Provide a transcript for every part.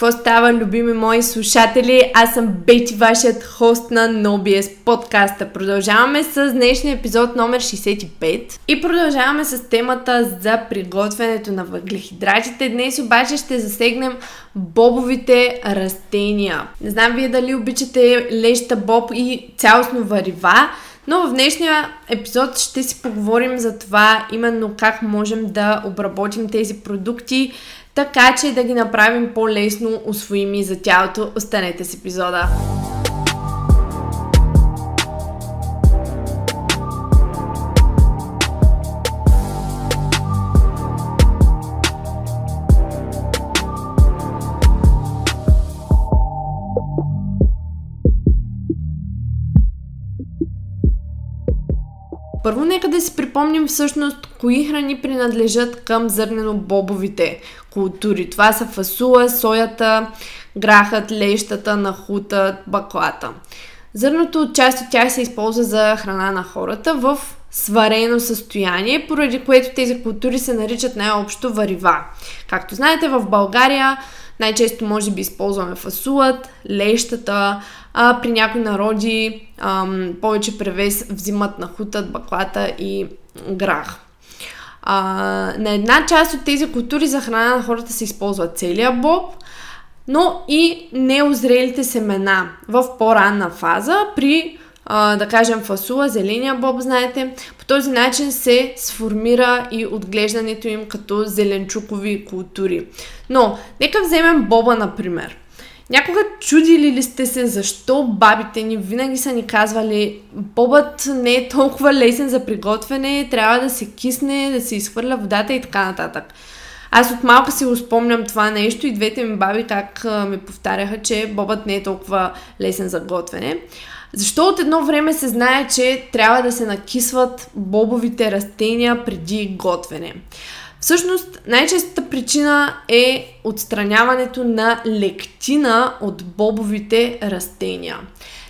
Какво става, любими мои слушатели? Аз съм Бети, вашият хост на NoBS подкаста. Продължаваме с днешния епизод номер 65 и продължаваме с темата за приготвянето на въглехидратите. Днес обаче ще засегнем бобовите растения. Не знам вие дали обичате леща боб и цялостно варива, но в днешния епизод ще си поговорим за това именно как можем да обработим тези продукти, така че да ги направим по-лесно усвоими за тялото. Останете с епизода! Първо нека да си припомним всъщност кои храни принадлежат към зърнено-бобовите култури. Това са фасула, соята, грахът, лещата, нахутът, баклата. Зърното, част от тях се използва за храна на хората в сварено състояние, поради което тези култури се наричат най-общо варива. Както знаете, в България най-често може би използваме фасулът, лещата, а при някои народи ам, повече превес взимат на хутът, баклата и грах. А, на една част от тези култури за храна на хората се използва целият боб, но и неозрелите семена в по-ранна фаза при а, да кажем фасула, зеления боб, знаете. По този начин се сформира и отглеждането им като зеленчукови култури. Но, нека вземем боба, например. Някога чудили ли сте се защо бабите ни винаги са ни казвали бобът не е толкова лесен за приготвяне, трябва да се кисне, да се изхвърля водата и така нататък. Аз от малка си го спомням това нещо и двете ми баби как ми повтаряха, че бобът не е толкова лесен за готвене. Защо от едно време се знае, че трябва да се накисват бобовите растения преди готвене? Всъщност, най-честата причина е отстраняването на лектина от бобовите растения.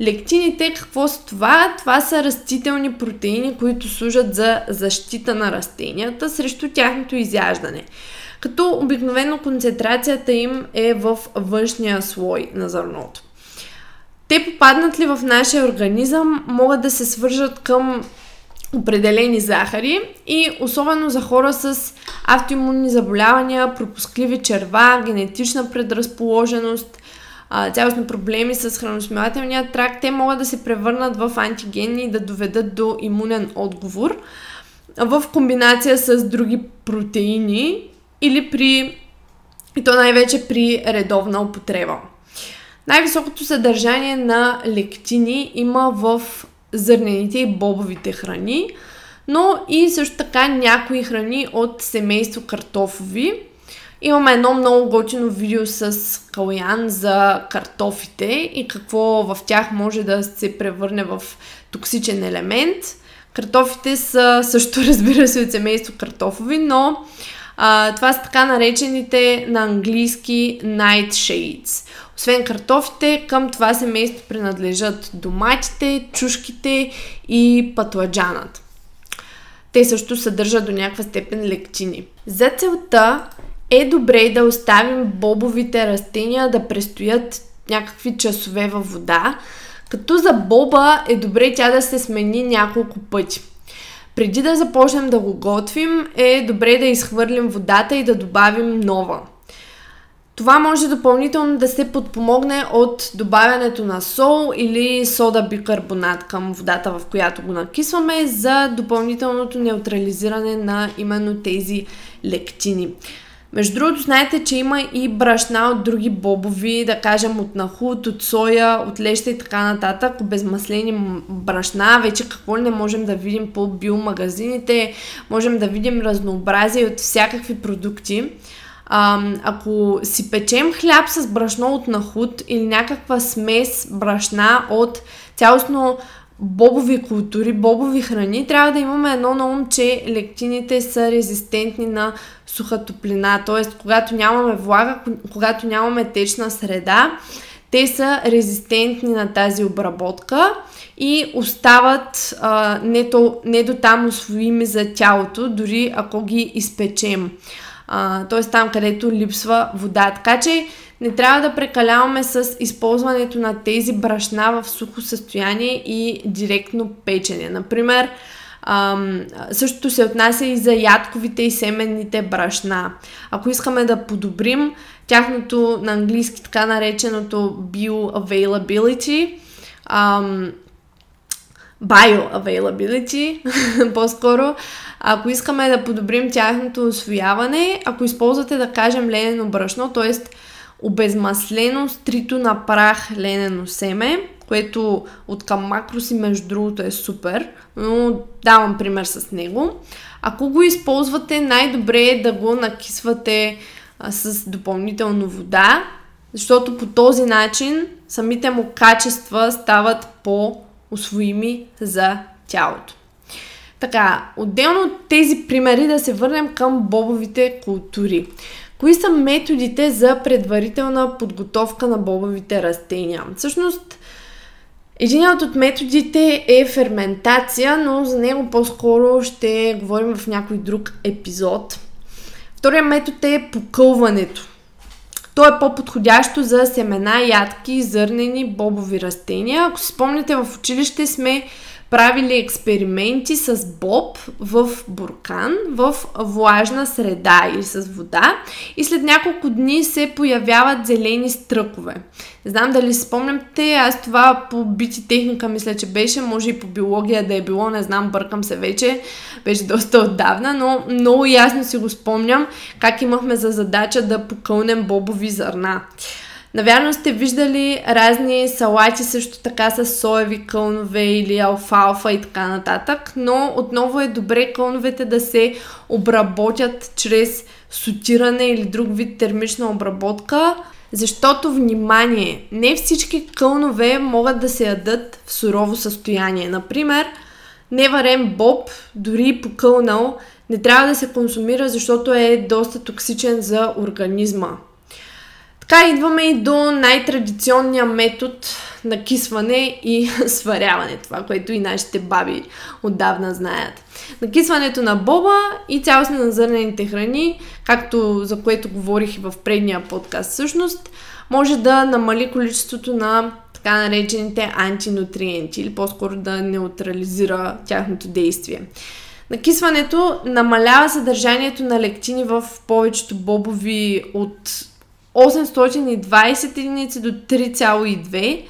Лектините, какво са това? Това са растителни протеини, които служат за защита на растенията срещу тяхното изяждане. Като обикновено концентрацията им е в външния слой на зърното. Те попаднат ли в нашия организъм, могат да се свържат към определени захари и особено за хора с автоимунни заболявания, пропускливи черва, генетична предразположеност, цялостни проблеми с храносмилателния тракт, те могат да се превърнат в антигенни и да доведат до имунен отговор в комбинация с други протеини или при, и то най-вече при редовна употреба. Най-високото съдържание на лектини има в зърнените и бобовите храни, но и също така някои храни от семейство картофови. Имаме едно много готино видео с Калян за картофите и какво в тях може да се превърне в токсичен елемент. Картофите са също, разбира се, от семейство картофови, но а, това са така наречените на английски nightshades. Освен картофите, към това семейство принадлежат доматите, чушките и патладжанът. Те също съдържат до някаква степен лектини. За целта е добре да оставим бобовите растения да престоят някакви часове във вода, като за боба е добре тя да се смени няколко пъти. Преди да започнем да го готвим, е добре да изхвърлим водата и да добавим нова. Това може допълнително да се подпомогне от добавянето на сол или сода бикарбонат към водата, в която го накисваме, за допълнителното неутрализиране на именно тези лектини. Между другото, знаете, че има и брашна от други бобови, да кажем от нахут, от соя, от леща и така нататък, безмаслени брашна. Вече какво ли не можем да видим по биомагазините, можем да видим разнообразие от всякакви продукти. А, ако си печем хляб с брашно от нахут или някаква смес брашна от цялостно бобови култури, бобови храни, трябва да имаме едно на ум, че лектините са резистентни на суха топлина. Т.е. когато нямаме влага, когато нямаме течна среда, те са резистентни на тази обработка и остават а, не, то, не до там усвоими за тялото, дори ако ги изпечем т.е. там, където липсва вода. Така че не трябва да прекаляваме с използването на тези брашна в сухо състояние и директно печене. Например, Ам, същото се отнася и за ядковите и семенните брашна. Ако искаме да подобрим тяхното на английски така нареченото bioavailability, ам, bioavailability, по-скоро, ако искаме да подобрим тяхното освояване, ако използвате, да кажем, ленено брашно, т.е. обезмаслено, стрито на прах ленено семе, което от към макроси, между другото, е супер, но давам пример с него. Ако го използвате, най-добре е да го накисвате а, с допълнително вода, защото по този начин самите му качества стават по-освоими за тялото. Така, отделно от тези примери да се върнем към бобовите култури. Кои са методите за предварителна подготовка на бобовите растения? Всъщност, Единият от методите е ферментация, но за него по-скоро ще говорим в някой друг епизод. Вторият метод е покълването. То е по-подходящо за семена, ядки, зърнени, бобови растения. Ако си спомняте, в училище сме правили експерименти с боб в буркан, в влажна среда или с вода и след няколко дни се появяват зелени стръкове. Не знам дали спомняте, аз това по бити техника мисля, че беше, може и по биология да е било, не знам, бъркам се вече, беше доста отдавна, но много ясно си го спомням как имахме за задача да покълнем бобови зърна. Навярно сте виждали разни салати също така с соеви кълнове или алфалфа и така нататък, но отново е добре кълновете да се обработят чрез сутиране или друг вид термична обработка, защото, внимание, не всички кълнове могат да се ядат в сурово състояние. Например, неварен боб, дори покълнал, не трябва да се консумира, защото е доста токсичен за организма. Така идваме и до най-традиционния метод на кисване и сваряване. Това, което и нашите баби отдавна знаят. Накисването на боба и цялостно на зърнените храни, както за което говорих и в предния подкаст всъщност, може да намали количеството на така наречените антинутриенти или по-скоро да неутрализира тяхното действие. Накисването намалява съдържанието на лектини в повечето бобови от 820 единици до 3,2,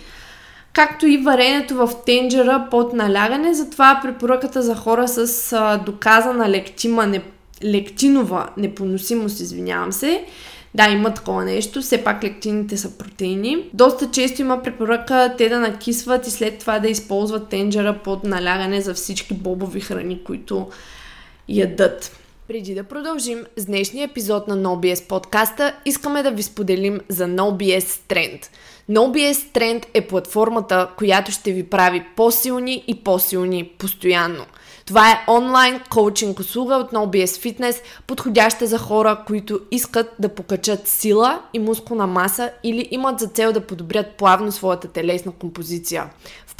както и варенето в тенджера под налягане. Затова препоръката за хора с а, доказана лектима, не, лектинова непоносимост, извинявам се, да, има такова нещо, все пак лектините са протеини. Доста често има препоръка те да накисват и след това да използват тенджера под налягане за всички бобови храни, които ядат. Преди да продължим с днешния епизод на NoBS подкаста, искаме да ви споделим за NoBS Trend. NoBS Trend е платформата, която ще ви прави по-силни и по-силни постоянно – това е онлайн коучинг услуга от NoBS Fitness, подходяща за хора, които искат да покачат сила и мускулна маса или имат за цел да подобрят плавно своята телесна композиция.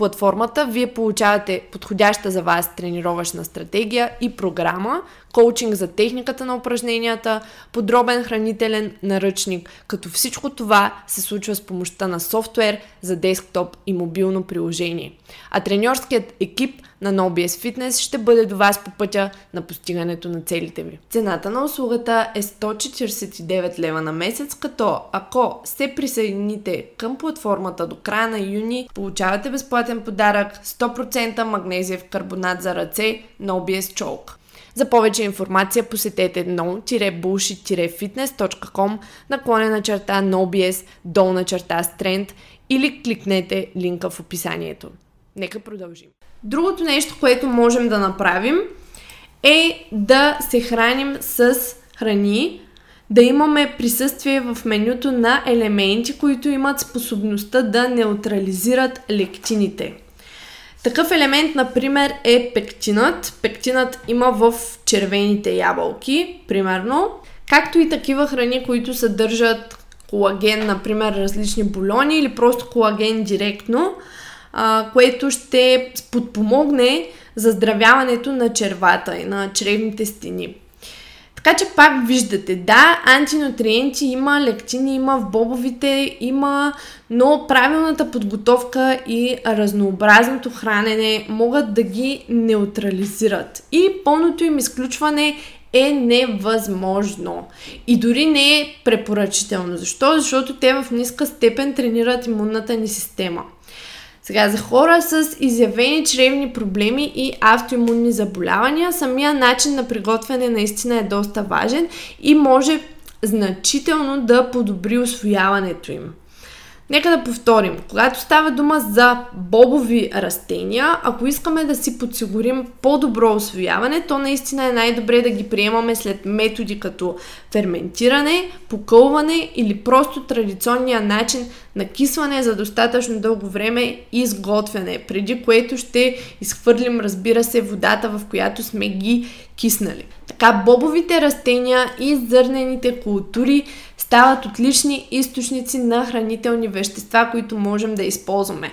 Платформата вие получавате подходяща за вас тренировъчна стратегия и програма, коучинг за техниката на упражненията, подробен хранителен наръчник, като всичко това се случва с помощта на софтуер за десктоп и мобилно приложение. А треньорският екип на NoBS Fitness ще бъде до вас по пътя на постигането на целите ви. Цената на услугата е 149 лева на месец, като ако се присъедините към платформата до края на юни, получавате безплатен подарък 100% магнезиев карбонат за ръце NoBS Chalk. За повече информация посетете no-bullshit-fitness.com наклонена черта NoBS долна черта Strength или кликнете линка в описанието. Нека продължим. Другото нещо, което можем да направим е да се храним с храни, да имаме присъствие в менюто на елементи, които имат способността да неутрализират лектините. Такъв елемент, например, е пектинът. Пектинът има в червените ябълки, примерно, както и такива храни, които съдържат колаген, например, различни бульони или просто колаген директно а, което ще подпомогне заздравяването на червата и на чревните стени. Така че пак виждате, да, антинутриенти има, лектини има в бобовите, има, но правилната подготовка и разнообразното хранене могат да ги неутрализират. И пълното им изключване е невъзможно. И дори не е препоръчително. Защо? Защото те в ниска степен тренират имунната ни система. Сега, за хора с изявени чревни проблеми и автоимунни заболявания, самия начин на приготвяне наистина е доста важен и може значително да подобри освояването им. Нека да повторим. Когато става дума за бобови растения, ако искаме да си подсигурим по-добро освояване, то наистина е най-добре да ги приемаме след методи като ферментиране, покълване или просто традиционния начин на кисване за достатъчно дълго време и изготвяне, преди което ще изхвърлим, разбира се, водата, в която сме ги киснали. Така, бобовите растения и зърнените култури стават отлични източници на хранителни вещества, които можем да използваме.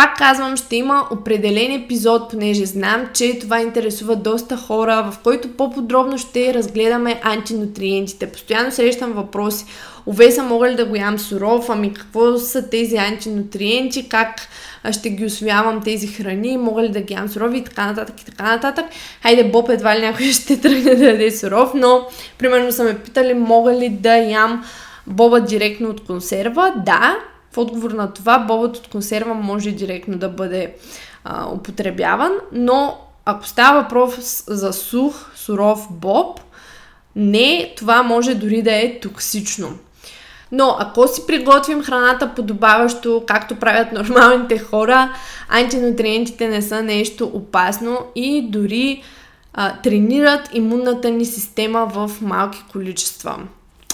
Пак казвам, ще има определен епизод, понеже знам, че това интересува доста хора, в който по-подробно ще разгледаме антинутриентите. Постоянно срещам въпроси. Овеса, мога ли да го ям суров? Ами какво са тези антинутриенти? Как ще ги освоявам тези храни? Мога ли да ги ям сурови? И така нататък и така нататък. Хайде, Боб едва ли някой ще тръгне да яде суров, но примерно са ме питали, мога ли да ям боба директно от консерва? Да, в отговор на това, бобът от консерва може директно да бъде а, употребяван, но ако става въпрос за сух, суров боб, не, това може дори да е токсично. Но ако си приготвим храната подобаващо, както правят нормалните хора, антинутриентите не са нещо опасно и дори а, тренират имунната ни система в малки количества.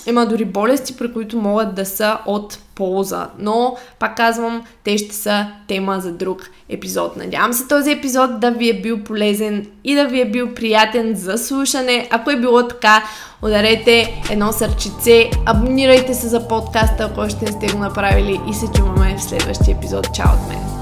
Има дори болести, при които могат да са от полза. Но, пак казвам, те ще са тема за друг епизод. Надявам се този епизод да ви е бил полезен и да ви е бил приятен за слушане. Ако е било така, ударете едно сърчице, абонирайте се за подкаста, ако още не сте го направили и се чуваме в следващия епизод. Чао от мен!